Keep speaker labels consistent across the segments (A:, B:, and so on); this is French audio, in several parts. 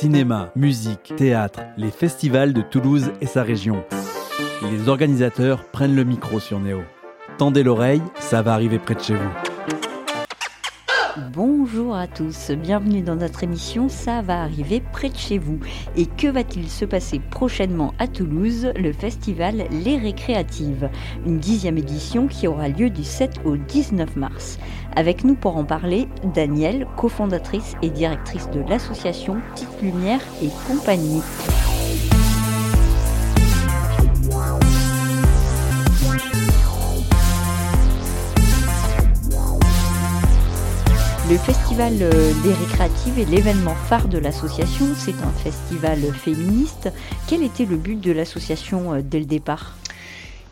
A: Cinéma, musique, théâtre, les festivals de Toulouse et sa région. Les organisateurs prennent le micro sur Néo. Tendez l'oreille, ça va arriver près de chez vous.
B: Bonjour à tous, bienvenue dans notre émission Ça va arriver près de chez vous. Et que va-t-il se passer prochainement à Toulouse Le festival Les Récréatives, une dixième édition qui aura lieu du 7 au 19 mars. Avec nous pour en parler, Danielle, cofondatrice et directrice de l'association Petite Lumière et compagnie. Le festival des euh, récréatives est l'événement phare de l'association. C'est un festival féministe. Quel était le but de l'association euh, dès le départ?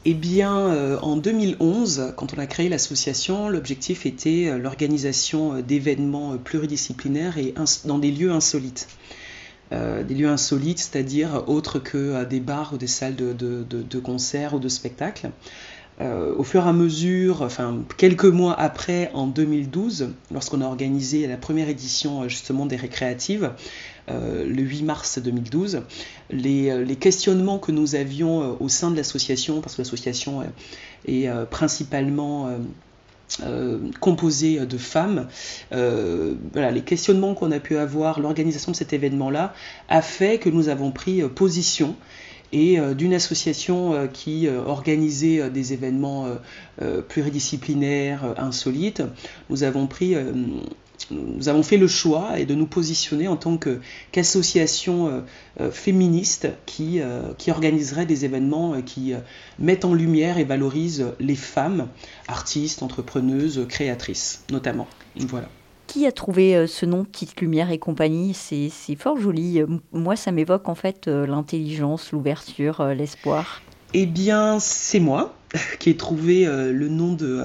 C: Eh bien, euh, en 2011, quand on a créé l'association, l'objectif était l'organisation d'événements pluridisciplinaires et dans des lieux insolites. des lieux insolites, c'est-à-dire autres que des bars ou des salles de, de concert ou de spectacles. Euh, au fur et à mesure, enfin quelques mois après, en 2012, lorsqu'on a organisé la première édition euh, justement des récréatives, euh, le 8 mars 2012, les, questionnements que nous avions au sein de l'association, parce que l'association est, principalement composée de femmes. les questionnements qu'on a pu avoir, l'organisation de cet événement-là, a fait que nous avons pris position et euh, d'une association euh, qui euh, organisait des événements pluridisciplinaires insolites, nous avons pris nous avons fait le choix et de nous positionner en tant qu'association féministe qui, qui organiserait des événements qui mettent en lumière et valorisent les femmes, artistes, entrepreneuses, créatrices notamment. Voilà.
B: Qui a trouvé euh, ce nom, Petite Lumière et compagnie? C'est fort joli. Euh, moi, ça m'évoque en fait euh, l'intelligence, l'ouverture, l'espoir.
C: Eh bien, c'est moi qui ai trouvé le nom de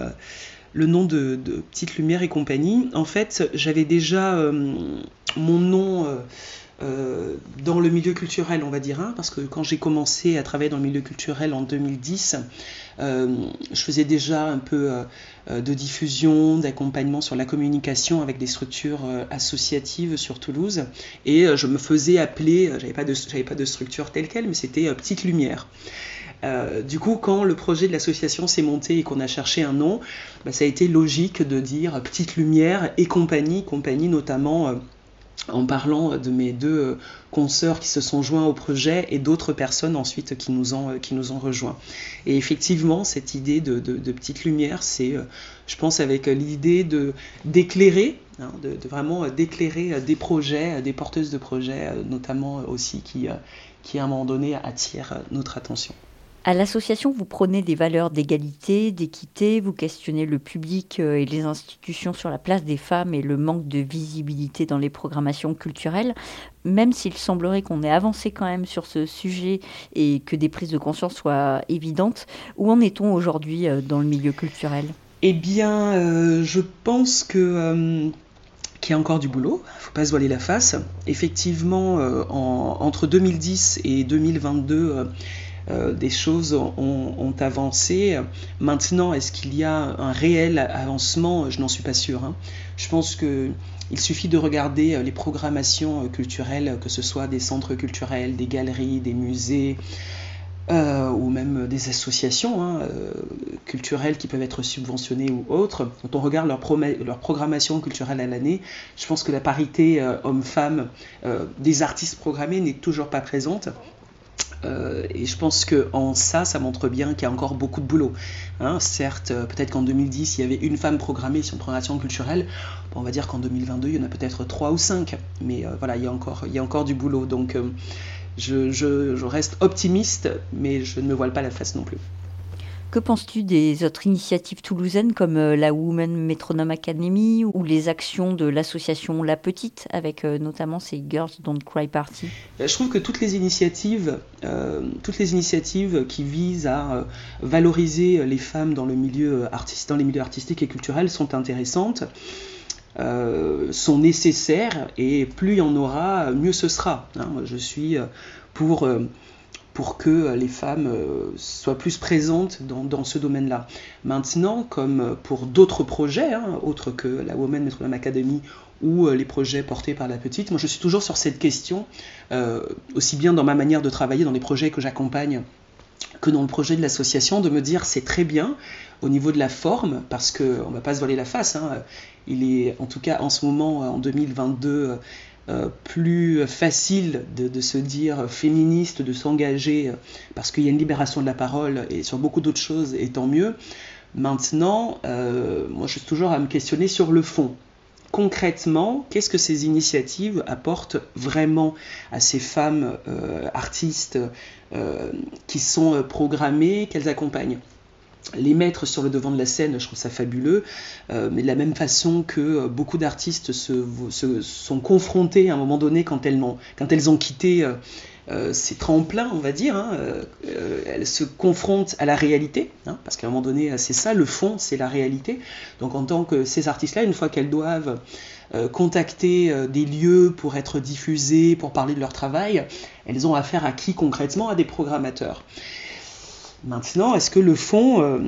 C: le nom de, Petite Lumière et compagnie. En fait, j'avais déjà mon nom dans le milieu culturel, on va dire, hein, parce que quand j'ai commencé à travailler dans le milieu culturel en 2010, euh, je faisais déjà un peu euh, de diffusion, d'accompagnement sur la communication avec des structures associatives sur Toulouse, et je me faisais appeler, j'avais pas pas de structure telle quelle, mais c'était Petite Lumière. du coup, quand le projet de l'association s'est monté et qu'on a cherché un nom, bah, ça a été logique de dire Petite Lumière et compagnie, compagnie notamment en parlant de mes deux euh, consoeurs qui se sont joints au projet et d'autres personnes ensuite qui nous ont, euh, qui nous ont rejoints. Et effectivement, cette idée de, petite lumière, c'est, euh, je pense, avec l'idée de, d'éclairer, hein, de, vraiment d'éclairer des projets, des porteuses de projets, notamment aussi, qui, qui à un moment donné attirent notre attention.
B: À l'association, vous prenez des valeurs d'égalité, d'équité, vous questionnez le public euh, et les institutions sur la place des femmes et le manque de visibilité dans les programmations culturelles. Même s'il semblerait qu'on ait avancé quand même sur ce sujet et que des prises de conscience soient évidentes, où en est-on aujourd'hui euh, dans le milieu culturel?
C: Eh bien, euh, je pense que y a encore du boulot, il ne faut pas se voiler la face. Effectivement, entre 2010 et 2022, euh, des choses ont, avancé. Maintenant, est-ce qu'il y a un réel avancement? Je n'en suis pas sûre. Hein. Je pense qu'il suffit de regarder euh, les programmations euh, culturelles, que ce soit des centres culturels, des galeries, des musées, ou même des associations hein, culturelles qui peuvent être subventionnées ou autres. Quand on regarde leur, leur programmation culturelle à l'année, je pense que la parité homme-femme des artistes programmés n'est toujours pas présente. Euh, et je pense qu'en ça, ça montre bien qu'il y a encore beaucoup de boulot. Hein. certes, euh, peut-être qu'en 2010, il y avait une femme programmée sur une programmation culturelle. on va dire qu'en 2022, il y en a peut-être trois ou cinq. Mais euh, voilà, il y, a encore, il y a encore du boulot. Donc je, reste optimiste, mais je ne me voile pas la face non plus.
B: Que penses-tu des autres initiatives toulousaines comme euh, la Women Metronome Academy ou les actions de l'association La Petite avec euh, notamment ces Girls Don't Cry Party?
C: Euh, Je trouve que toutes les initiatives, toutes les initiatives qui visent à valoriser les femmes dans, le milieu dans les milieux artistiques et culturels sont intéressantes. sont nécessaires et plus il y en aura, mieux ce sera. Hein. Je suis pour pour que les femmes soient plus présentes dans, ce domaine-là. Maintenant, comme pour d'autres projets, hein, autres que la Women Metronome Academy ou les projets portés par la petite, moi je suis toujours sur cette question, aussi bien dans ma manière de travailler dans les projets que j'accompagne que dans le projet de l'association, de me dire c'est très bien au niveau de la forme, parce qu'on ne va pas se voiler la face, hein, il est en tout cas en ce moment, en 2022, euh, plus facile de, se dire féministe, de s'engager, parce qu'il y a une libération de la parole et sur beaucoup d'autres choses, et tant mieux. Maintenant, euh, moi je suis toujours à me questionner sur le fond concrètement, qu'est-ce que ces initiatives apportent vraiment à ces femmes euh, artistes qui sont programmées, qu'elles accompagnent? Les mettre sur le devant de la scène, je trouve ça fabuleux, mais de la même façon que beaucoup d'artistes se, sont confrontés à un moment donné quand elles ont, quitté euh, ces tremplins, on va dire, hein, euh, elles se confrontent à la réalité, hein, parce qu'à un moment donné, c'est ça, le fond, c'est la réalité. Donc en tant que ces artistes-là, une fois qu'elles doivent euh, contacter des lieux pour être diffusées, pour parler de leur travail, elles ont affaire à qui concrètement? À des programmateurs. Maintenant, est-ce que le fond, euh,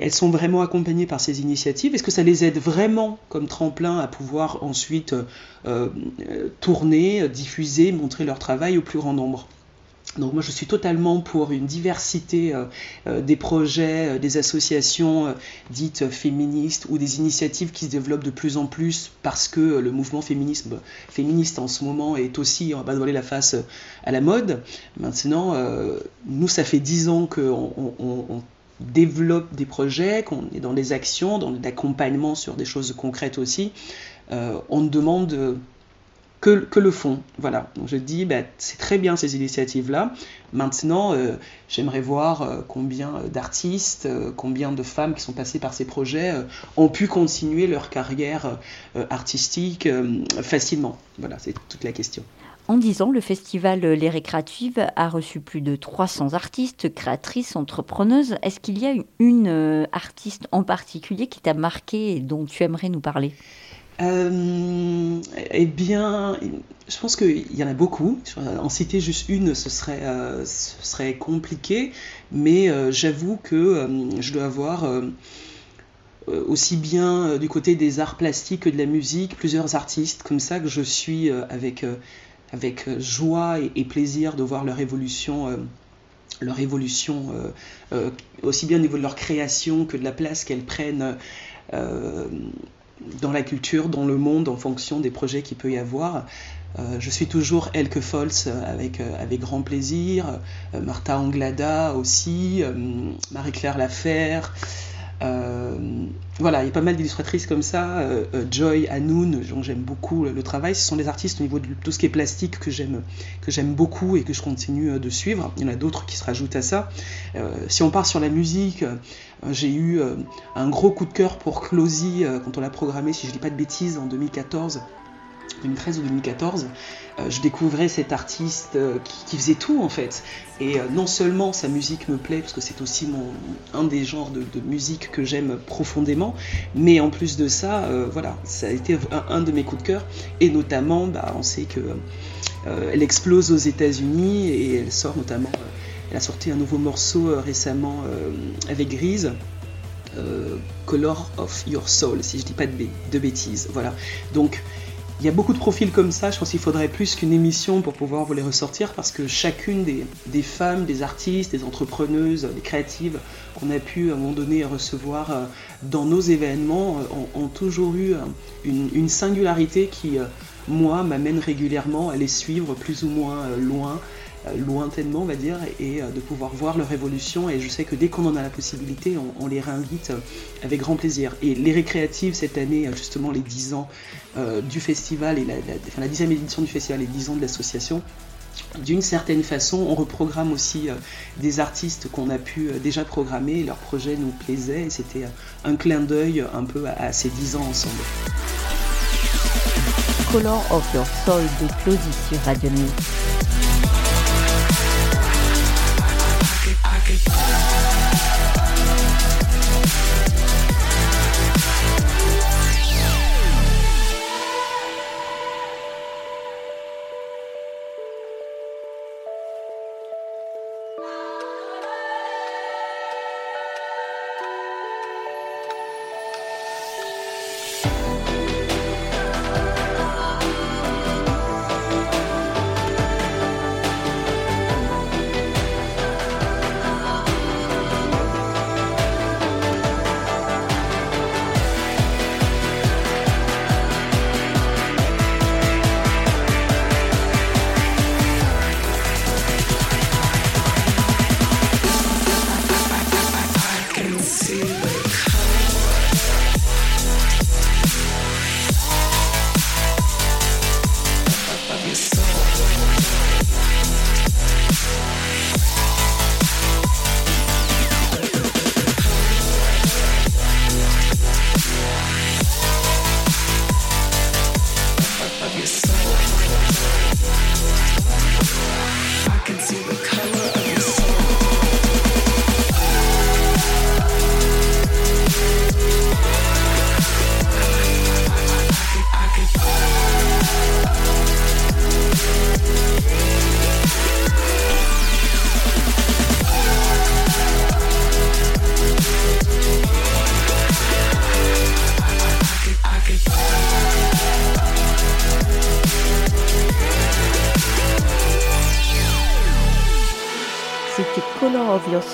C: elles sont vraiment accompagnées par ces initiatives? Est-ce que ça les aide vraiment comme tremplin à pouvoir ensuite euh, euh, tourner, diffuser, montrer leur travail au plus grand nombre? Donc moi je suis totalement pour une diversité euh, euh, des projets, euh, des associations dites féministes ou des initiatives qui se développent de plus en plus parce que le mouvement féminisme, féministe en ce moment est aussi, on va pas voiler la face, à la mode. Maintenant, nous ça fait dix ans qu'on on, développe des projets, qu'on est dans des actions, dans l'accompagnement sur des choses concrètes aussi. on demande que, le fond. Voilà, donc je dis, bah, c'est très bien ces initiatives-là. Maintenant, euh, j'aimerais voir euh, combien d'artistes, euh, combien de femmes qui sont passées par ces projets ont pu continuer leur carrière artistique facilement. Voilà, c'est toute la question.
B: En 10 ans, le festival Les Récréatives a reçu plus de 300 artistes, créatrices, entrepreneuses. Est-ce qu'il y a une artiste en particulier qui t'a marqué et dont tu aimerais nous parler?
C: Euh, eh bien, je pense qu'il y en a beaucoup. En citer juste une, ce serait, euh, compliqué, mais euh, j'avoue que je dois avoir aussi bien du côté des arts plastiques que de la musique, plusieurs artistes comme ça que je suis avec, avec joie et, plaisir de voir leur évolution leur évolution, aussi bien au niveau de leur création que de la place qu'elles prennent dans la culture, dans le monde, en fonction des projets qu'il peut y avoir. Euh, je suis toujours Elke Folz euh, avec, euh, avec grand plaisir, Martha Anglada aussi, Marie-Claire Lafer. Voilà, il y a pas mal d'illustratrices comme ça. Joy Hanoun, dont j'aime beaucoup le, travail. Ce sont des artistes au niveau de tout ce qui est plastique que j'aime que j'aime beaucoup et que je continue de suivre. Il y en a d'autres qui se rajoutent à ça. si on part sur la musique, euh, j'ai eu euh, un gros coup de cœur pour Closy euh, quand on l'a programmé, si je ne dis pas de bêtises, en 2014. 2013 ou 2014, je découvrais cet artiste qui, faisait tout en fait. Et non seulement sa musique me plaît, parce que c'est aussi mon, un des genres de, musique que j'aime profondément, mais en plus de ça, voilà, ça a été un, de mes coups de cœur. Et notamment, bah, on sait que elle explose aux États-Unis et elle sort notamment elle a sorti un nouveau morceau euh, récemment euh, avec Grise. Euh, Color of Your Soul, si je dis pas de, bêtises. Voilà. Donc, il y a beaucoup de profils comme ça. Je pense qu'il faudrait plus qu'une émission pour pouvoir vous les ressortir parce que chacune des, femmes, des artistes, des entrepreneuses, des créatives qu'on a pu à un moment donné recevoir dans nos événements ont, toujours eu une singularité qui, moi, m'amène régulièrement à les suivre plus ou moins loin euh, lointainement, on va dire, et euh, de pouvoir voir leur évolution. Et je sais que dès qu'on en a la possibilité, on, les réinvite euh, avec grand plaisir. Et les récréatives, cette année, justement, les 10 ans du festival, et la, la, 10e édition du festival et 10 ans de l'association, d'une certaine façon, on reprogramme aussi des artistes qu'on a pu déjà programmer, leur projet nous plaisait, et c'était un clin d'œil un peu à, ces 10 ans ensemble.
B: Color of Your Soul de.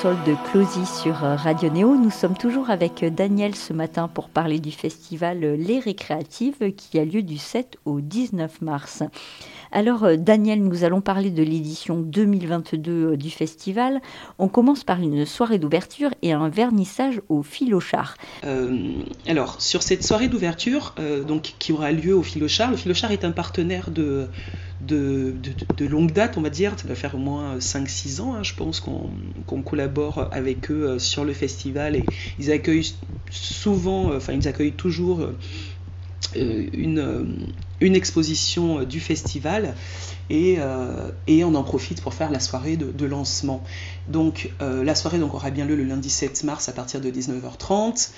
B: De Closy sur euh, Radio Néo. Nous sommes toujours avec euh, Daniel ce matin pour parler du festival euh, Les Récréatives qui a lieu du 7 au 19 mars. Alors Daniel, nous allons parler de l'édition 2022 du festival. On commence par une soirée d'ouverture et un vernissage au Philochar.
C: Euh, alors sur cette soirée d'ouverture, qui aura lieu au Philochar, le Philochar est un partenaire de longue date, on va dire. Ça va faire au moins 5-6 ans, hein, je pense, qu'on collabore avec eux euh, sur le festival. Et ils accueillent souvent, euh, enfin, ils accueillent toujours euh, une, une exposition du festival. Et, et, on en profite pour faire la soirée de, lancement. Donc la soirée donc, aura bien lieu le lundi 7 mars à partir de 19h30.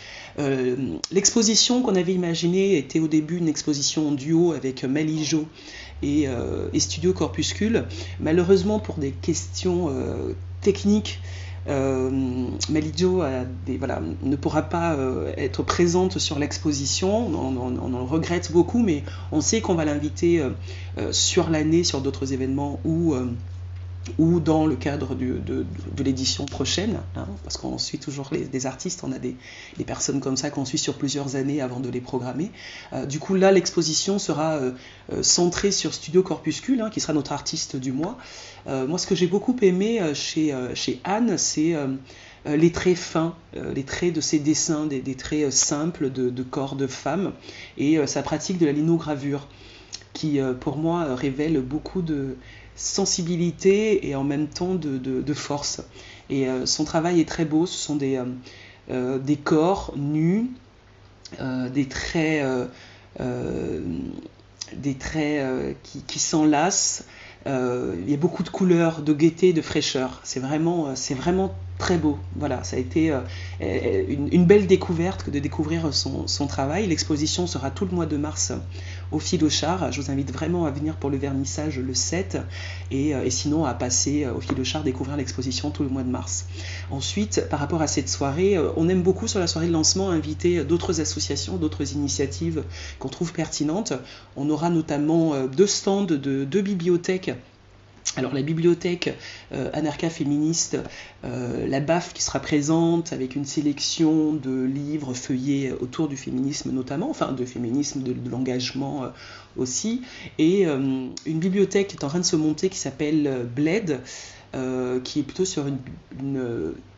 C: L'exposition qu'on avait imaginée était au début une exposition en duo avec Malijo euh, et, Studio Corpuscule. Malheureusement, pour des questions euh, techniques, euh, Malidio voilà, ne pourra pas euh, être présente sur l'exposition. On, on, on, regrette beaucoup, mais on sait qu'on va l'inviter sur l'année, sur d'autres événements où ou dans le cadre de, l'édition prochaine, hein, parce qu'on suit toujours des artistes, on a des, personnes comme ça qu'on suit sur plusieurs années avant de les programmer. Euh, du coup, là, l'exposition sera euh, euh, centrée sur Studio Corpuscule, hein, qui sera notre artiste du mois. moi, ce que j'ai beaucoup aimé chez, Anne, c'est les traits fins, les traits de ses dessins, des, traits simples de, de, corps de femmes, et sa pratique de la linogravure, qui, pour moi, révèle beaucoup de sensibilité et en même temps de, force. Et euh, son travail est très beau, ce sont des, euh, euh, des corps nus, des traits, des traits qui, qui s'enlacent. il y a beaucoup de couleurs, de gaieté, de fraîcheur. C'est vraiment, c'est vraiment très beau. Voilà, ça a été une, belle découverte que de découvrir son, travail. L'exposition sera tout le mois de mars au Philochar. Je vous invite vraiment à venir pour le vernissage le 7 euh, et, sinon à passer euh, au Philochar découvrir l'exposition tout le mois de mars. Ensuite, par rapport à cette soirée, euh, on aime beaucoup sur la soirée de lancement inviter d'autres associations, d'autres initiatives qu'on trouve pertinentes. On aura notamment deux stands de deux bibliothèques alors la bibliothèque euh, Anarcha féministe, euh, la BAF qui sera présente avec une sélection de livres feuillés autour du féminisme notamment, enfin de féminisme, de, l'engagement euh, aussi, et une bibliothèque qui est en train de se monter qui s'appelle Bled, qui est plutôt sur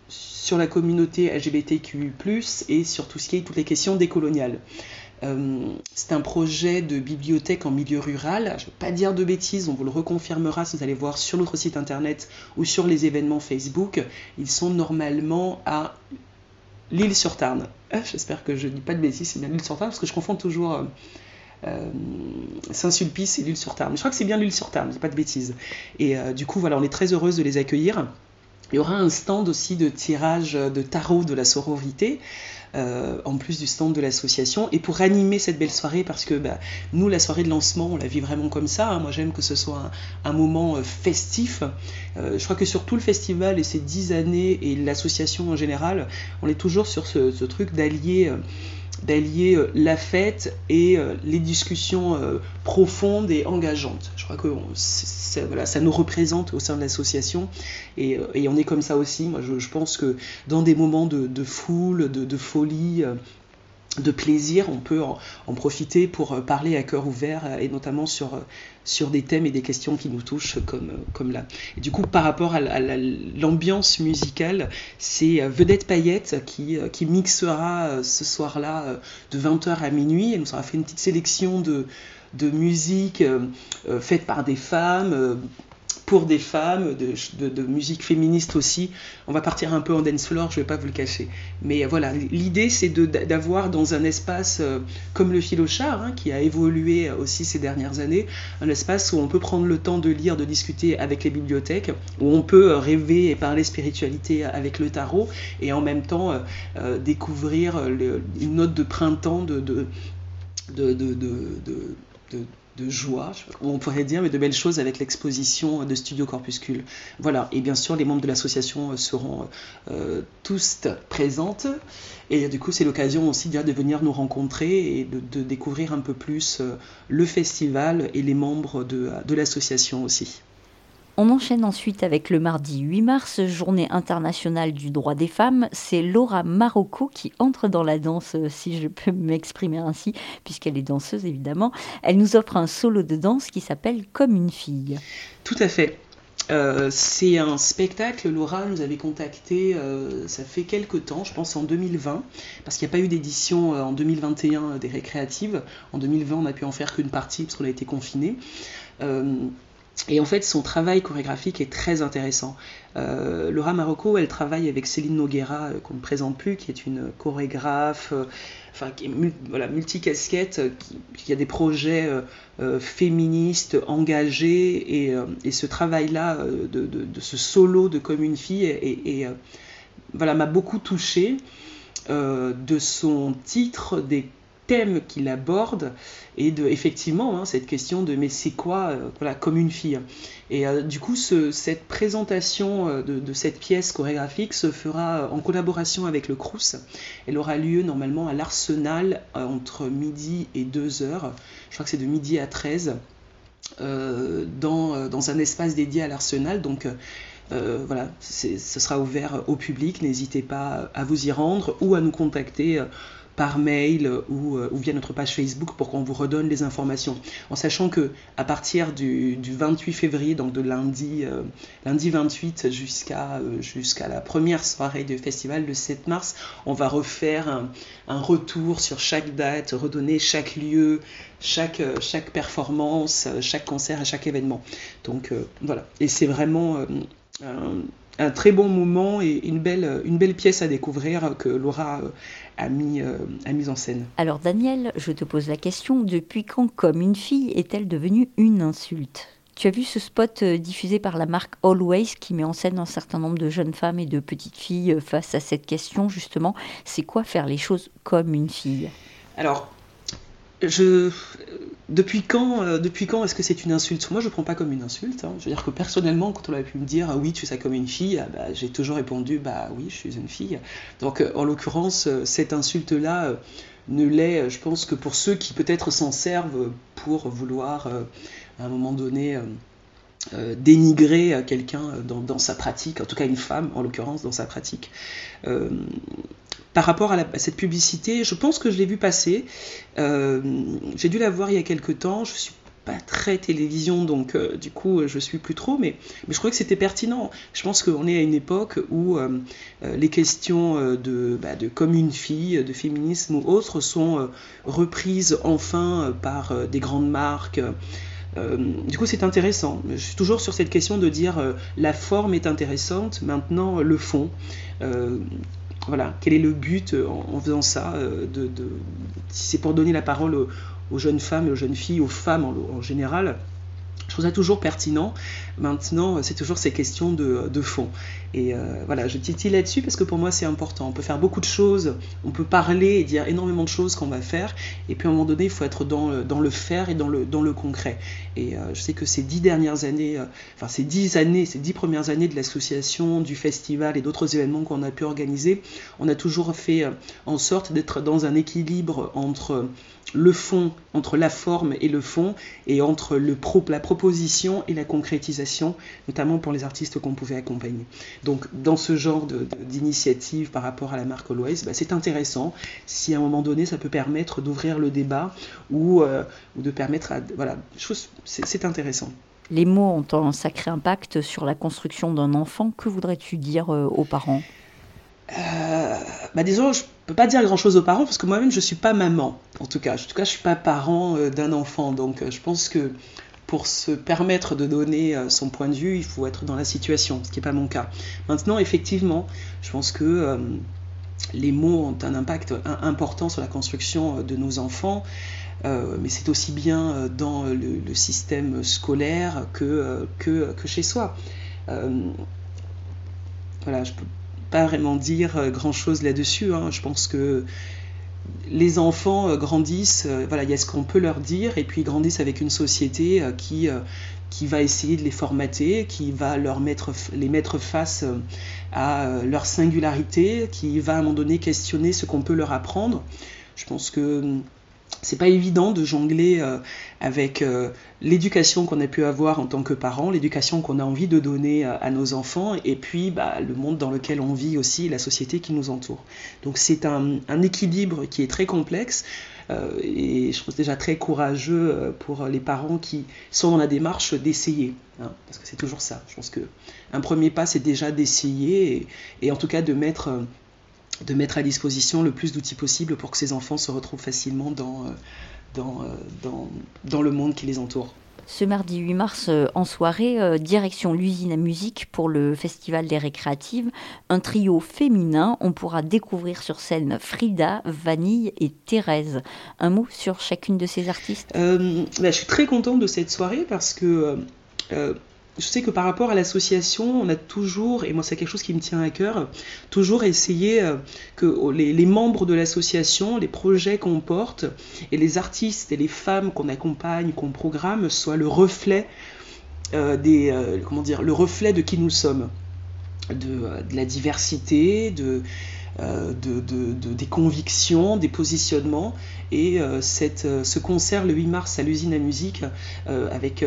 C: sur la communauté LGBTQ+, et sur tout ce qui est toutes les questions décoloniales. Euh, c'est un projet de bibliothèque en milieu rural. Je ne vais pas dire de bêtises, on vous le reconfirmera si vous allez voir sur notre site internet ou sur les événements Facebook. Ils sont normalement à l'île sur Tarn. Ah, j'espère que je ne dis pas de bêtises, c'est bien l'île sur Tarn parce que je confonds toujours. Euh, euh, Saint-Sulpice et l'île sur Tarn. je crois que c'est bien l'île sur Tarn, pas de bêtises. Et du coup, voilà, on est très heureuse de les accueillir. Il y aura un stand aussi de tirage de tarot de la sororité. Euh, en plus du stand de l'association. Et pour animer cette belle soirée, parce que bah, nous, la soirée de lancement, on la vit vraiment comme ça. Hein. Moi, j'aime que ce soit un, moment euh, festif. Euh, je crois que sur tout le festival et ces dix années, et l'association en général, on est toujours sur ce truc d'allier d'allier euh, la fête et euh, les discussions euh, profondes et engageantes. Je crois que ça nous représente au sein de l'association et, on est comme ça aussi. Moi, je, pense que dans des moments de, foule, de, folie, de plaisir, on peut en, profiter pour parler à cœur ouvert et notamment sur, sur des thèmes et des questions qui nous touchent comme, comme là. Et du coup, par rapport à, l'ambiance musicale, c'est euh, Vedette Paillette qui, euh, qui mixera euh, ce soir-là de 20h à minuit. Elle nous aura fait une petite sélection de, de musique faite par des femmes, pour des femmes, de, musique féministe aussi. On va partir un peu en dance floor, je ne vais pas vous le cacher. Mais voilà, l'idée c'est d'avoir dans un espace euh, comme le Philochar, hein, qui a évolué aussi ces dernières années, un espace où on peut prendre le temps de lire, de discuter avec les bibliothèques, où on peut euh, rêver et parler spiritualité avec le tarot, et en même temps euh, découvrir une note de printemps de, de, de, de de joie, on pourrait dire, mais de belles choses avec l'exposition de Studio Corpuscule. Voilà, et bien sûr, les membres de l'association euh, seront euh, tous présentes. Et du coup, c'est l'occasion aussi de venir nous rencontrer et de, découvrir un peu plus euh, le festival et les membres de, de l'association aussi.
B: On enchaîne ensuite avec le mardi 8 mars, journée internationale du droit des femmes. C'est Laura Marocco qui entre dans la danse, euh, si je peux m'exprimer ainsi, puisqu'elle est danseuse évidemment. Elle nous offre un solo de danse qui s'appelle Comme une fille.
C: Tout à fait. Euh, c'est un spectacle, Laura nous avait contacté, euh, ça fait quelques temps, je pense en 2020, parce qu'il n'y a pas eu d'édition en 2021 des récréatives. En 2020, on n'a pu en faire qu'une partie parce qu'on a été confiné. Et en fait, son travail chorégraphique est très intéressant. Euh, Laura Marocco, elle travaille avec Céline Noguera, euh, qu'on ne présente plus, qui est une chorégraphe, euh, enfin, qui est multicasquette, qui, a des projets féministes engagés. Et, ce travail-là, de, de, ce solo de Comme une fille, et, voilà, m'a beaucoup touchée. de son titre, des thème qu'il aborde et de effectivement hein, cette question de mais c'est quoi euh, voilà comme une fille? Et euh, du coup cette présentation euh, de, cette pièce chorégraphique se fera en collaboration avec le Crous. Elle aura lieu normalement à l'Arsenal entre midi et 2 heures. Je crois que c'est de midi à 13 dans, dans, un espace dédié à l'Arsenal. Donc voilà, ce sera ouvert au public. N'hésitez pas à vous y rendre ou à nous contacter par mail ou, euh, ou, via notre page Facebook pour qu'on vous redonne les informations. En sachant que à partir du, 28 février, donc de lundi, euh, lundi 28 jusqu'à euh, jusqu'à la première soirée du festival, le 7 mars, on va refaire un, un retour sur chaque date, redonner chaque lieu, chaque, chaque performance, chaque concert et chaque événement. Donc voilà, et c'est vraiment un très bon moment et une belle, une belle pièce à découvrir que Laura a mis, euh, a mis en scène.
B: Alors Daniel, je te pose la question, depuis quand comme une fille est-elle devenue une insulte? Tu as vu ce spot euh, diffusé par la marque Always qui met en scène un certain nombre de jeunes femmes et de petites filles euh, face à cette question justement, c'est quoi faire les choses comme une fille?
C: Alors, quand, euh, depuis quand est-ce que c'est une insulte? Moi, je ne prends pas comme une insulte. Hein. Je veux dire que personnellement, quand on a pu me dire oui, tu sais comme une fille, ah, bah, j'ai toujours répondu bah oui, je suis une fille. Donc, euh, en l'occurrence, euh, cette insulte-là ne l'est, je pense, que pour ceux qui peut-être s'en servent pour vouloir, à un moment donné, dénigrer quelqu'un dans, dans, sa pratique, en tout cas une femme, en l'occurrence, dans sa pratique par rapport à, cette publicité, je pense que je l'ai vu passer. Euh, j'ai dû la voir il y a quelques temps. Je suis pas très télévision, donc euh, du coup je suis plus trop, mais, je crois que c'était pertinent. Je pense qu'on est à une époque où euh, les questions de, bah, de comme une fille, de féminisme ou autres sont reprises enfin par des grandes marques. Du coup, c'est intéressant. Je suis toujours sur cette question de dire la forme est intéressante, maintenant le fond. Voilà, quel est le but euh, en, faisant ça euh, Si c'est pour donner la parole aux, jeunes femmes, aux jeunes filles, aux femmes en général, trouve ça toujours pertinent. Maintenant, c'est toujours ces questions de, fond. Et euh, voilà, je titille là-dessus parce que pour moi, c'est important. On peut faire beaucoup de choses, on peut parler et dire énormément de choses qu'on va faire. Et puis à un moment donné, il faut être dans, le faire et dans le, concret. Et euh, je sais que ces dix dernières années, euh, enfin ces dix années, ces dix premières années de l'association, du festival et d'autres événements qu'on a pu organiser, on a toujours fait en sorte d'être dans un équilibre entre le fond, entre la forme et le fond, et entre le pro, la proposition et la concrétisation, notamment pour les artistes qu'on pouvait accompagner. Donc dans ce genre d'initiative par rapport à la marque Always, bah, c'est intéressant si à un moment donné ça peut permettre d'ouvrir le débat ou, euh, de permettre à... Voilà, c'est intéressant.
B: Les mots ont un sacré impact sur la construction d'un enfant. Que voudrais-tu dire euh, aux parents?
C: Euh, bah disons, je peux pas dire grand chose aux parents parce que moi-même je suis pas maman, en tout cas. En tout cas, je suis pas parent euh, d'un enfant, donc euh, je pense que pour se permettre de donner son point de vue, il faut être dans la situation, ce qui n'est pas mon cas. Maintenant, effectivement, je pense que les mots ont un impact important sur la construction de nos enfants, mais c'est aussi bien dans le, système scolaire que, que, que chez soi. voilà, je peux pas vraiment dire euh, grand-chose là-dessus. Hein. Je pense que les enfants euh, grandissent, euh, voilà, il y a ce qu'on peut leur dire, et puis ils grandissent avec une société qui, qui va essayer de les formater, qui va leur mettre, les mettre face à leur singularité, qui va à un moment donné questionner ce qu'on peut leur apprendre. Je pense que c'est pas évident de jongler euh, avec euh, l'éducation qu'on a pu avoir en tant que parents, l'éducation qu'on a envie de donner à, à nos enfants, et puis bah, le monde dans lequel on vit aussi, la société qui nous entoure. Donc c'est un, équilibre qui est très complexe. Euh, et je trouve déjà très courageux euh, pour les parents qui sont dans la démarche d'essayer, hein, parce que c'est toujours ça. Je pense que un premier pas, c'est déjà d'essayer et, en tout cas de mettre euh, de mettre à disposition le plus d'outils possible pour que ces enfants se retrouvent facilement dans, dans, dans, dans le monde qui les entoure.
D: Ce mardi 8 mars, euh, en soirée, euh, direction l'usine à musique pour le Festival des récréatives. Un trio féminin. On pourra découvrir sur scène Frida, Vanille et Thérèse. Un mot sur chacune de ces artistes?
C: Euh, bah, Je suis très contente de cette soirée parce que euh, je sais que par rapport à l'association, on a toujours, et moi c'est quelque chose qui me tient à cœur, toujours essayé euh, que les, les membres de l'association, les projets qu'on porte, et les artistes et les femmes qu'on accompagne, qu'on programme, soient le reflet euh, des, euh, comment dire, le reflet de qui nous sommes, de la diversité, de, euh, de, de, de, des convictions, des positionnements. Et euh, cette, euh, ce concert le 8 mars à l'usine à musique avec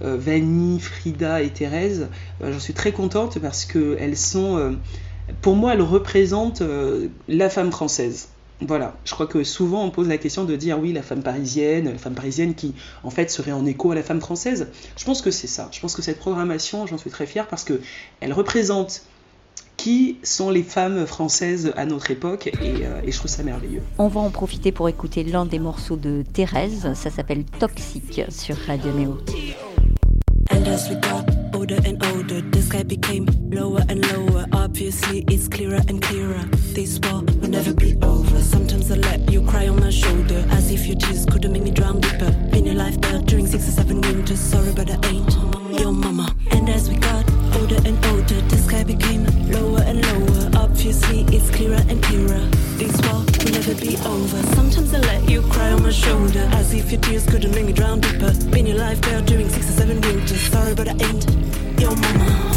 C: Vanny, Frida et Thérèse, j'en suis très contente parce qu'elles sont, pour moi, elles représentent la femme française. Voilà, je crois que souvent on pose la question de dire oui, la femme parisienne, la femme parisienne qui en fait serait en écho à la femme française. Je pense que c'est ça. Je pense que cette programmation, j'en suis très fière parce que elle représente qui sont les femmes françaises à notre époque et, euh, et, je trouve ça merveilleux.
D: On va en profiter pour écouter l'un des morceaux de Thérèse, ça s'appelle Toxique sur Radio Néo. And as we got older and older, the sky became lower and lower. Obviously, it's clearer and clearer. This war will never be over. Sometimes I let you cry on my shoulder, as if your tears could make me drown deeper. Been your life there during six or seven winters. Sorry, but I ain't your mama. And as we got older and older, the sky became lower and lower. Obviously, it's clearer and clearer. This war will never be over. Sometimes I let you cry on my shoulder, as if your tears couldn't make me drown deeper. Been your life there during six or seven winters. Sorry, but I ain't your mama.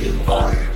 D: You are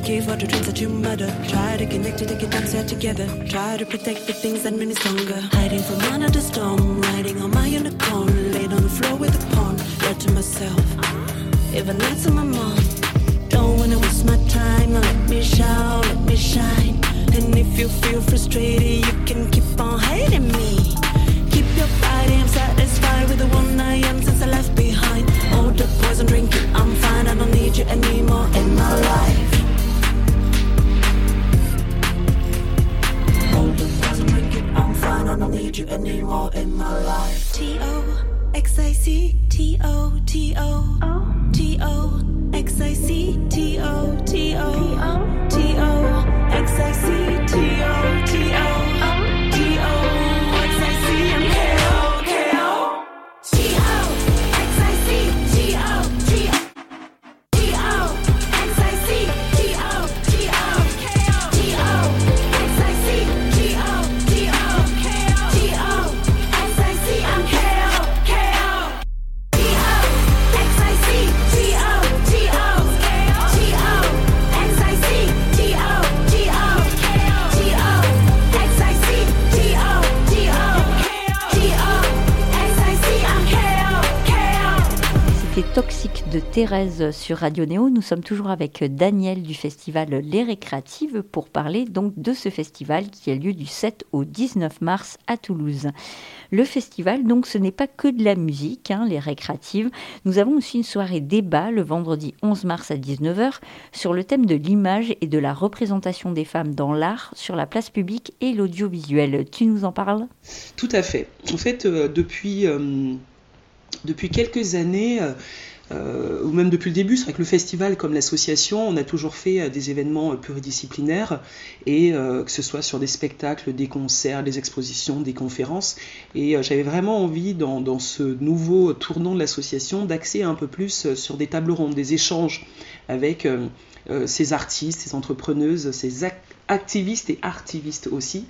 D: Forgive all the dreams that you murder. Try to connect to it down set together. Try to protect the things that made me stronger. Hiding from under the storm, riding on my need you
B: Thérèse sur Radio Néo. Nous sommes toujours avec Daniel du festival Les Récréatives pour parler donc de ce festival qui a lieu du 7 au 19 mars à Toulouse. Le festival, donc, ce n'est pas que de la musique, hein, les récréatives. Nous avons aussi une soirée débat le vendredi 11 mars à 19h sur le thème de l'image et de la représentation des femmes dans l'art sur la place publique et l'audiovisuel. Tu nous en parles?
C: Tout à fait. En fait, euh, depuis... Euh, depuis quelques années, euh, euh, ou même depuis le début, c'est vrai que le festival comme l'association, on a toujours fait euh, des événements pluridisciplinaires, et que ce soit sur des spectacles, des concerts, des expositions, des conférences. Et j'avais vraiment envie, dans, dans, ce nouveau tournant de l'association, d'axer un peu plus sur des tables rondes, des échanges avec ces artistes, ces entrepreneuses, ces activistes et artivistes aussi.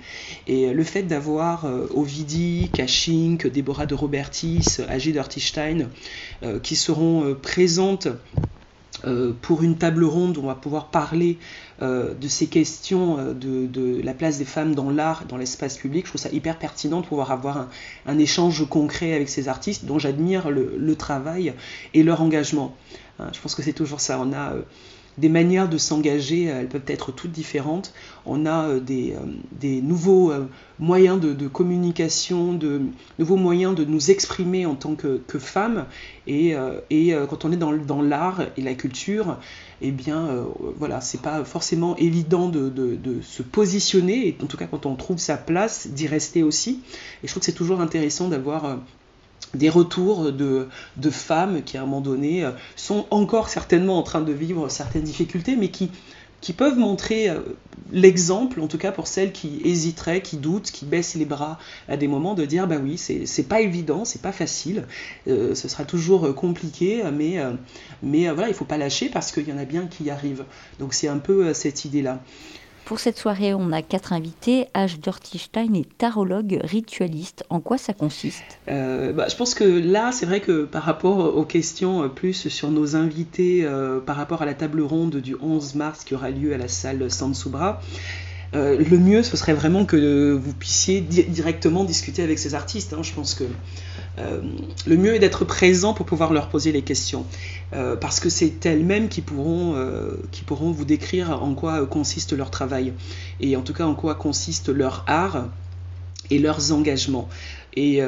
C: Et le fait d'avoir euh, Ovidi, Kachink, Déborah de Robertis, Agide Ortistein, euh, qui seront euh, présentes pour une table ronde où on va pouvoir parler de ces questions de, la place des femmes dans l'art, dans l'espace public. Je trouve ça hyper pertinent de pouvoir avoir un, échange concret avec ces artistes dont j'admire le, travail et leur engagement. Hein, je pense que c'est toujours ça. On a des manières de s'engager, elles peuvent être toutes différentes. On a euh, des, euh, des nouveaux euh, moyens de, communication, de nouveaux moyens de nous exprimer en tant que, femmes. Et, quand on est dans, l'art et la culture, eh bien, voilà, c'est pas forcément évident de, de, de, se positionner, et en tout cas quand on trouve sa place, d'y rester aussi. Et je trouve que c'est toujours intéressant d'avoir des retours de, femmes qui, à un moment donné, euh, sont encore certainement en train de vivre certaines difficultés, mais qui, qui peuvent montrer euh, l'exemple, en tout cas pour celles qui hésiteraient, qui doutent, qui baissent les bras à des moments, de dire bah oui, c'est pas évident, c'est pas facile, euh, ce sera toujours compliqué, mais, mais voilà, il faut pas lâcher parce qu'il y en a bien qui y arrivent. Donc c'est un peu cette idée-là.
B: Pour cette soirée, on a quatre invités. H. Dortistein est tarologue ritualiste. En quoi ça consiste?
C: Euh, bah, Je pense que là, c'est vrai que par rapport aux questions euh, plus sur nos invités, euh, par rapport à la table ronde du 11 mars qui aura lieu à la salle Sansubra, le mieux, ce serait vraiment que vous puissiez directement discuter avec ces artistes. Hein. Je pense que euh, le mieux est d'être présent pour pouvoir leur poser les questions, euh, parce que c'est elles-mêmes qui pourront, euh, qui pourront vous décrire en quoi consiste leur travail, et en tout cas en quoi consiste leur art et leurs engagements. Et,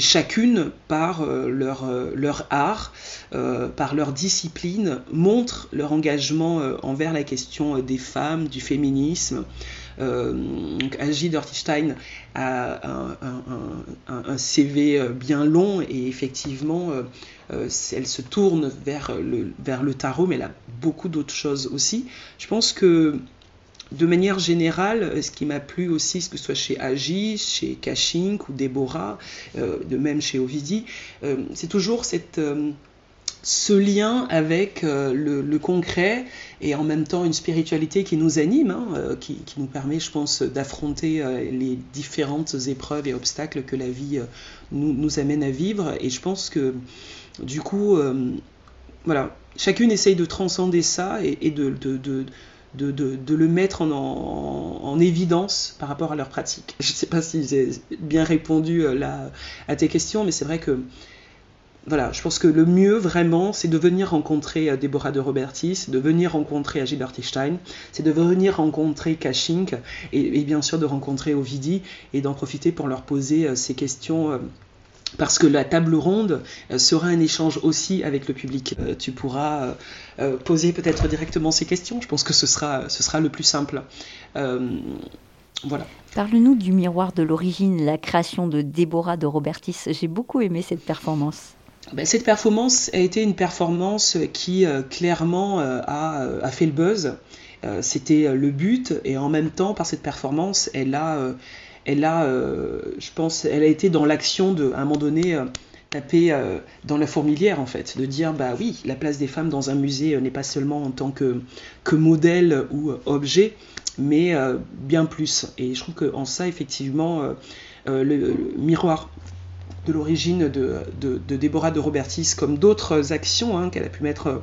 C: chacune, par leur, leur art, par leur discipline, montre leur engagement envers la question des femmes, du féminisme, euh, Agide Ortistein a un, CV euh, bien long et effectivement, euh, elle se tourne vers le, tarot, mais elle a beaucoup d'autres choses aussi. Je pense que de manière générale, ce qui m'a plu aussi, que ce soit chez Agi, chez Kachink ou Déborah, de même chez Ovidi, c'est toujours cette, ce lien avec euh, le, concret et en même temps une spiritualité qui nous anime, hein, euh, qui, nous permet, je pense, d'affronter euh, les différentes épreuves et obstacles que la vie nous, amène à vivre. Et je pense que, du coup, voilà, chacune essaye de transcender ça et, de, le mettre en, évidence par rapport à leur pratique. Je ne sais pas si j'ai bien répondu à tes questions, mais c'est vrai que voilà, je pense que le mieux vraiment, c'est de venir rencontrer euh, Déborah de Robertis, de venir rencontrer Agilbert Stein, c'est de venir rencontrer Kashink et, bien sûr de rencontrer Ovidi et d'en profiter pour leur poser euh, ces questions. Euh, parce que la table ronde sera un échange aussi avec le public. tu pourras poser peut-être directement ces questions. Je pense que ce sera, ce sera le plus simple.
B: voilà. Parle-nous du miroir de l'origine, la création de Déborah de Robertis. J'ai beaucoup aimé cette performance.
C: Ben, cette performance a été une performance qui euh, clairement euh, euh, a, fait le buzz. C'était le but et en même temps par cette performance, elle a, elle a, je pense, elle a été dans l'action de, à un moment donné, taper dans la fourmilière en fait, de dire bah oui, la place des femmes dans un musée n'est pas seulement en tant que, que modèle ou objet, mais bien plus. Et je trouve qu'en ça, effectivement, le, miroir de l'origine de, de, Déborah de Robertis, comme d'autres actions hein, qu'elle a pu mettre,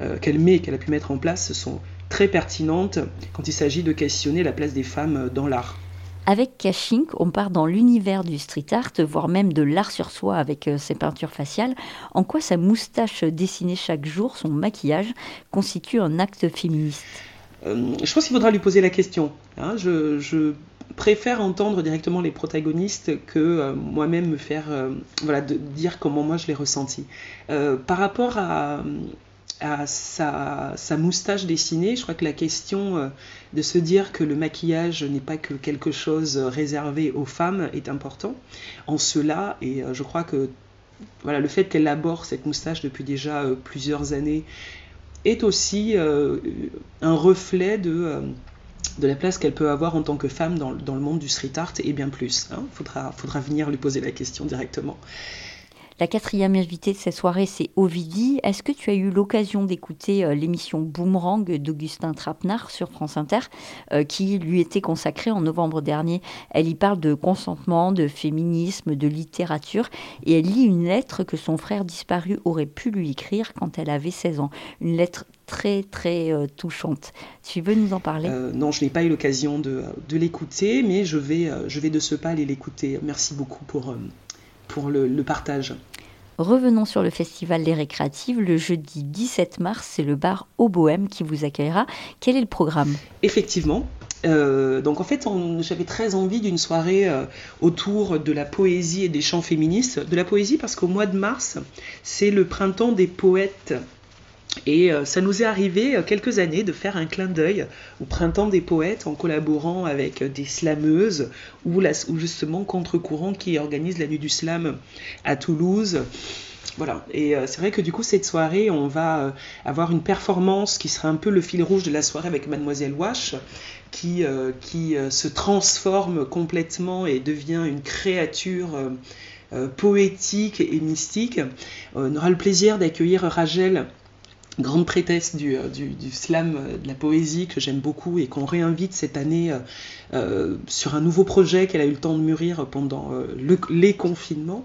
C: euh, qu'elle met, qu'elle a pu mettre en place, sont très pertinentes quand il s'agit de questionner la place des femmes dans l'art.
B: Avec Caching, on part dans l'univers du street art, voire même de l'art sur soi avec euh, ses peintures faciales. En quoi sa moustache dessinée chaque jour, son maquillage, constitue un acte féministe?
C: Euh, Je pense qu'il faudra lui poser la question. Hein. je, préfère entendre directement les protagonistes que euh, moi-même me faire voilà, de dire comment moi je l'ai ressenti. par rapport à, sa, moustache dessinée, je crois que la question euh, de se dire que le maquillage n'est pas que quelque chose réservé aux femmes est important. En cela, et euh, je crois que voilà, le fait qu'elle aborde cette moustache depuis déjà euh, plusieurs années est aussi un reflet de, de la place qu'elle peut avoir en tant que femme dans, le monde du street art et bien plus. Il hein. faudra, faudra venir lui poser la question directement.
B: La quatrième invitée de cette soirée, c'est Ovidie. Est-ce que tu as eu l'occasion d'écouter euh, l'émission Boomerang d'Augustin Trapenard sur France Inter, euh, qui lui était consacrée en novembre dernier? Elle y parle de consentement, de féminisme, de littérature, et elle lit une lettre que son frère disparu aurait pu lui écrire quand elle avait 16 ans. Une lettre très très euh, touchante. Tu veux nous en parler?
C: Non, je n'ai pas eu l'occasion de, l'écouter, mais je vais, je vais de ce pas aller l'écouter. Merci beaucoup pour, pour le partage.
B: Revenons sur le festival Les Récréatives. Le jeudi 17 mars, c'est le bar Au Bohème qui vous accueillera. Quel est le programme?
C: Effectivement, euh, donc en fait, j'avais très envie d'une soirée euh, autour de la poésie et des chants féministes. De la poésie parce qu'au mois de mars, c'est le printemps des poètes et euh, ça nous est arrivé euh, quelques années de faire un clin d'œil au printemps des poètes en collaborant avec euh, des slameuses ou, justement Contre-courant qui organise la nuit du slam à Toulouse. Voilà, et c'est vrai que du coup cette soirée on va avoir une performance qui sera un peu le fil rouge de la soirée avec Mademoiselle Wash qui, qui se transforme complètement et devient une créature poétique et mystique. On aura le plaisir d'accueillir Rachel grande prêtresse euh, du, slam, euh, de la poésie que j'aime beaucoup et qu'on réinvite cette année euh, sur un nouveau projet qu'elle a eu le temps de mûrir pendant les confinements.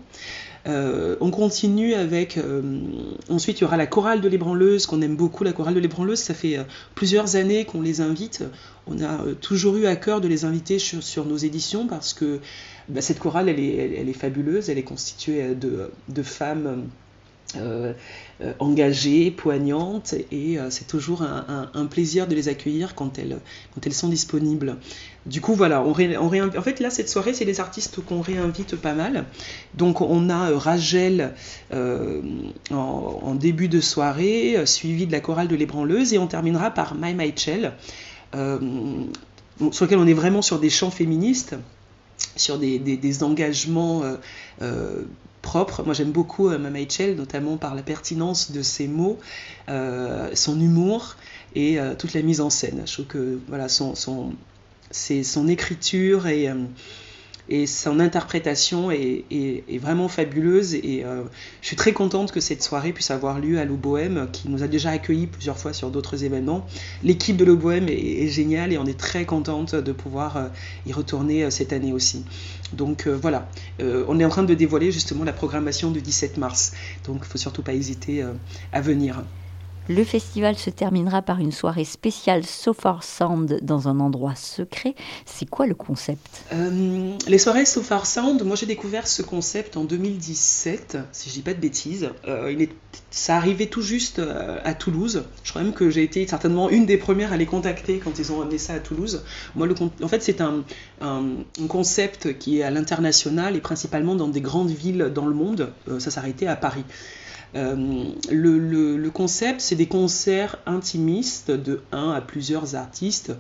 C: on continue avec. ensuite, il y aura la chorale de l'ébranleuse, qu'on aime beaucoup. La chorale de l'ébranleuse, ça fait plusieurs années qu'on les invite. On a toujours eu à cœur de les inviter sur, nos éditions parce que bah, cette chorale, elle est, fabuleuse. Elle est constituée de femmes euh, euh, engagées, poignantes, et euh, c'est toujours un, plaisir de les accueillir quand elles, sont disponibles. Du coup, voilà, on, en fait, là, cette soirée, c'est les artistes qu'on réinvite pas mal. Donc, on a Rachel en, début de soirée, suivi de la chorale de l'ébranleuse, et on terminera par My Michel, sur lequel on est vraiment sur des chants féministes sur des, engagements propre. Moi, j'aime beaucoup euh, Mama notamment par la pertinence de ses mots, euh, son humour et euh, toute la mise en scène. Je trouve que voilà, son, son, son écriture et et son interprétation est, vraiment fabuleuse et euh, je suis très contente que cette soirée puisse avoir lieu à l'Oboème qui nous a déjà accueillis plusieurs fois sur d'autres événements. L'équipe de l'Oboème est, géniale et on est très contente de pouvoir euh, y retourner euh, cette année aussi. Donc voilà, on est en train de dévoiler justement la programmation du 17 mars, donc il ne faut surtout pas hésiter à venir.
B: Le festival se terminera par une soirée spéciale So Far Sound dans un endroit secret. C'est quoi le concept?
C: Euh, Les soirées So Far Sound, moi j'ai découvert ce concept en 2017, si je dis pas de bêtises. Euh, il est, ça arrivait tout juste euh, à Toulouse. Je crois même que j'ai été certainement une des premières à les contacter quand ils ont amené ça à Toulouse. Moi, le, en fait, c'est un, un, concept qui est à l'international et principalement dans des grandes villes dans le monde. ça s'arrêtait à Paris. Euh, le, concept, c'est des concerts intimistes de un à plusieurs artistes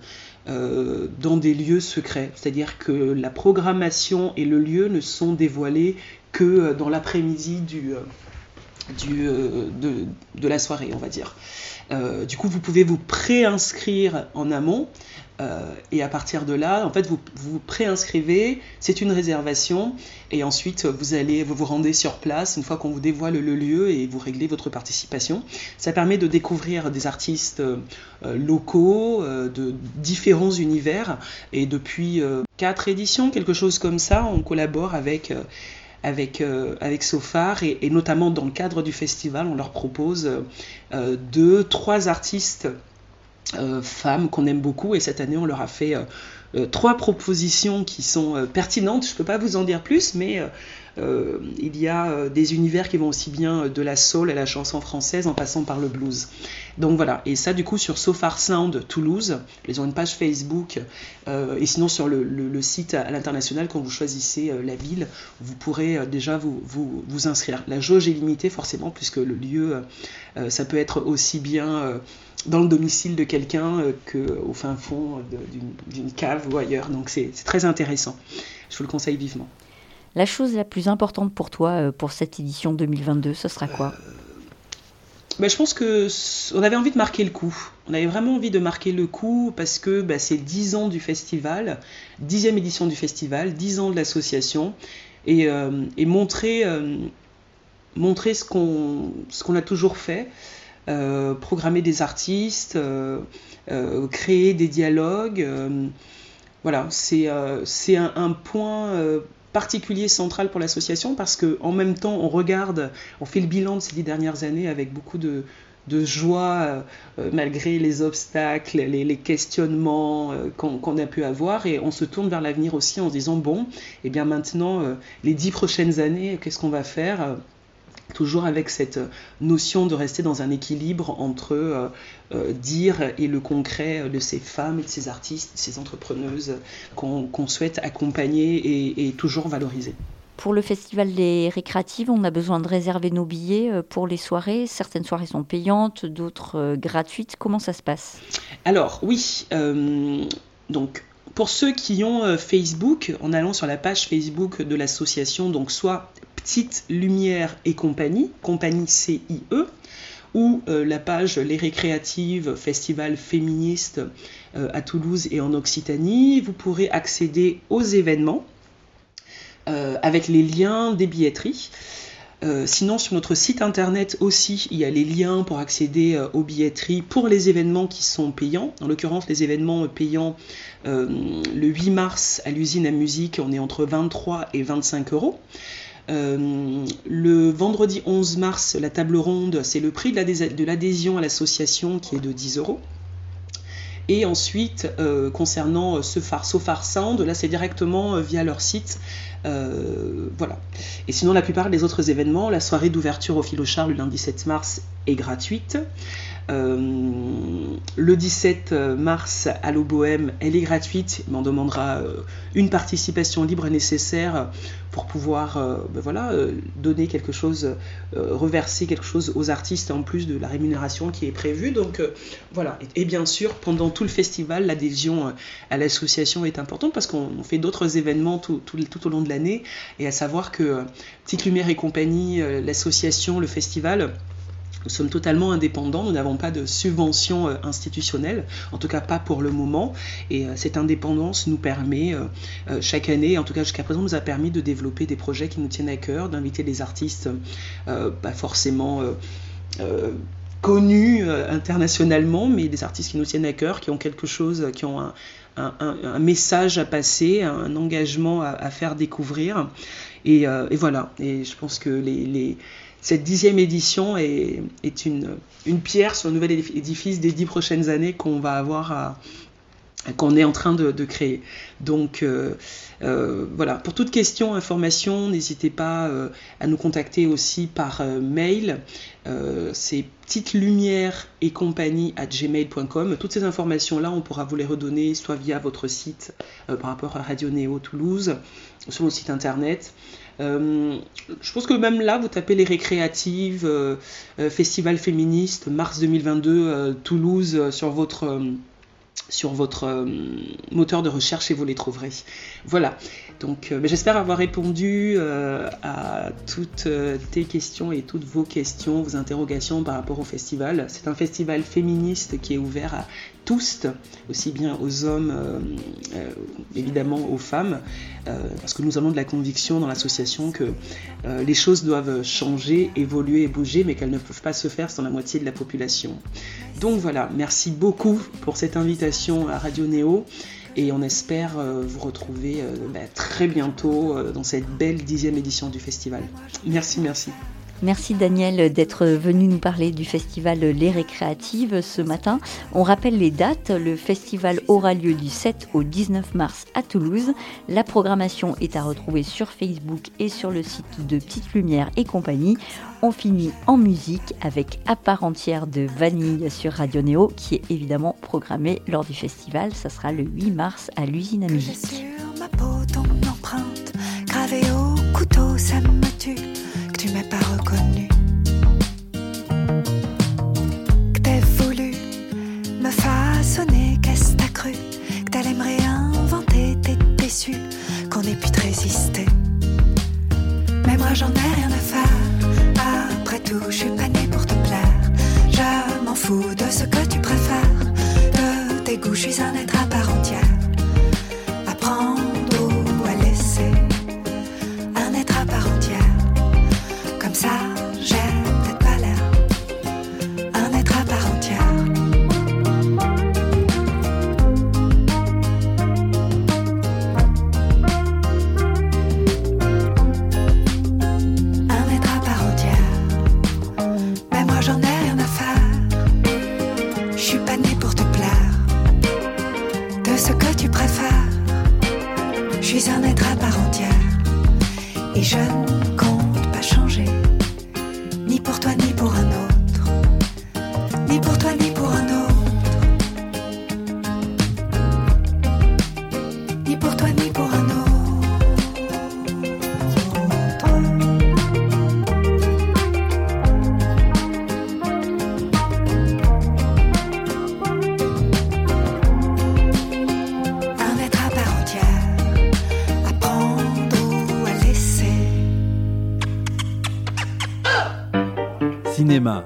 C: euh, dans des lieux secrets. C'est-à-dire que la programmation et le lieu ne sont dévoilés que dans l'après-midi de, la soirée, on va dire. Euh, du coup, vous pouvez vous préinscrire en amont euh, et à partir de là, en fait, vous vous préinscrivez, c'est une réservation, et ensuite vous allez vous vous rendez sur place une fois qu'on vous dévoile le lieu et vous réglez votre participation. Ça permet de découvrir des artistes euh, locaux de différents univers, et depuis quatre éditions, quelque chose comme ça, on collabore avec avec, euh, avec Sofar et, notamment dans le cadre du festival, on leur propose euh, deux, trois artistes euh, femmes qu'on aime beaucoup et cette année on leur a fait trois propositions qui sont pertinentes. Je peux pas vous en dire plus, mais euh, il y a euh, des univers qui vont aussi bien de la soul à la chanson française en passant par le blues. Donc voilà, et ça du coup sur So Far Sound Toulouse, ils ont une page Facebook, euh, et sinon sur le, site à, l'international, quand vous choisissez la ville, vous pourrez déjà vous, vous, inscrire. La jauge est limitée forcément, puisque le lieu, ça peut être aussi bien dans le domicile de quelqu'un qu'au fin fond d'une cave ou ailleurs. Donc c'est très intéressant. Je vous le conseille vivement.
B: La chose la plus importante pour toi euh, pour cette édition 2022, ce sera quoi euh,
C: ben, je pense que on avait envie de marquer le coup. On avait vraiment envie de marquer le coup parce que ben, c'est 10 ans du festival, 10e édition du festival, 10 ans de l'association, et, euh, montrer, ce qu'on a toujours fait, programmer des artistes, créer des dialogues. voilà, c'est un, point particulier central pour l'association parce que en même temps on regarde, on fait le bilan de ces dix dernières années avec beaucoup de, joie euh, euh, malgré les obstacles, les, questionnements euh, qu'on a pu avoir. Et on se tourne vers l'avenir aussi en se disant bon, et eh bien maintenant les dix prochaines années, qu'est-ce qu'on va faire? Toujours avec cette notion de rester dans un équilibre entre euh, euh, dire et le concret de ces femmes et de ces artistes, ces entrepreneuses qu'on souhaite accompagner et, toujours valoriser.
B: Pour le Festival des récréatives, on a besoin de réserver nos billets euh, pour les soirées. Certaines soirées sont payantes, d'autres gratuites. Comment ça se passe?
C: Alors oui, donc pour ceux qui ont Facebook, en allant sur la page Facebook de l'association, donc soit Petite Lumière et compagnie, compagnie CIE, ou euh, la page Les Récréatives, festival féministe euh, à Toulouse et en Occitanie. Vous pourrez accéder aux événements euh, avec les liens des billetteries. sinon, sur notre site internet aussi, il y a les liens pour accéder aux billetteries pour les événements qui sont payants. En l'occurrence, les événements payants, le 8 mars à l'usine à musique, on est entre 23 et 25 euros. Euh, le vendredi 11 mars, la table ronde, c'est le prix de l'adhésion à l'association qui est de 10 euros. Et ensuite, euh, concernant ce phare Sofar Sound, là c'est directement euh, via leur site. voilà. Et sinon, la plupart des autres événements, la soirée d'ouverture au Philochar le lundi 7 mars est gratuite. Euh, le 17 mars à l'Oboème, elle est gratuite, mais on demandera euh, une participation libre nécessaire pour pouvoir euh, ben voilà, donner quelque chose, reverser quelque chose aux artistes en plus de la rémunération qui est prévue. Donc voilà. Et, bien sûr, pendant tout le festival, l'adhésion à l'association est importante parce qu'on fait d'autres événements tout, tout, tout, au long de l'année. Et à savoir que Petite Lumière et compagnie, l'association, le festival, nous sommes totalement indépendants, nous n'avons pas de subvention euh, institutionnelle, en tout cas pas pour le moment. Et euh, cette indépendance nous permet, euh, chaque année, en tout cas jusqu'à présent, nous a permis de développer des projets qui nous tiennent à cœur, d'inviter des artistes pas forcément connus internationalement, mais des artistes qui nous tiennent à cœur, qui ont quelque chose, qui ont un, message à passer, un engagement à, faire découvrir. Et, voilà, et je pense que les cette dixième édition est, une, pierre sur le nouvel édifice des dix prochaines années qu'on va avoir qu'on est en train de, créer. Donc euh, euh, voilà, pour toute question, information, n'hésitez pas euh, à nous contacter aussi par mail. c'est petite lumière et compagnie à gmail.com. Toutes ces informations-là, on pourra vous les redonner soit via votre site par rapport à Radio Néo Toulouse, sur notre site internet. Euh, je pense que même là, vous tapez les récréatives, euh, euh, festival féministe, mars 2022, Toulouse, sur votre sur votre moteur de recherche et vous les trouverez. Voilà. Donc, j'espère avoir répondu à toutes tes questions et toutes vos questions, vos interrogations par rapport au festival. C'est un festival féministe qui est ouvert à tous, aussi bien aux hommes, euh, euh, évidemment aux femmes, euh, parce que nous avons de la conviction dans l'association que les choses doivent changer, évoluer bouger, mais qu'elles ne peuvent pas se faire sans la moitié de la population. Donc voilà, merci beaucoup pour cette invitation à Radio Néo et on espère vous retrouver bah, très bientôt dans cette belle dixième édition du festival. Merci, merci.
B: Merci Daniel d'être venu nous parler du festival Les Récréatives ce matin. On rappelle les dates. Le festival aura lieu du 7 au 19 mars à Toulouse. La programmation est à retrouver sur Facebook et sur le site de Petite Lumière et compagnie. On finit en musique avec À part entière de Vanille sur Radio Néo qui est évidemment programmé lors du festival. Ça sera le 8 mars à l'usine à musique.
E: Sur ma peau, ton empreinte gravée au couteau, ça me tue tu m'aies pas reconnu. Que t'aies voulu me façonner, qu'est-ce que t'as cru? Que t'allais me réinventer, t'es déçu qu'on ait pu te résister. Mais moi j'en ai rien à faire. Après tout, je suis pas née pour te plaire. Je m'en fous de ce que tu préfères. De tes goûts, je suis un être à part entière.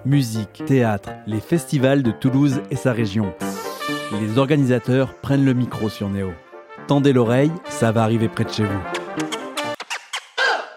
A: Musique, théâtre, les festivals de Toulouse et sa région. Les organisateurs prennent le micro sur Néo. Tendez l'oreille, ça va arriver près de chez vous.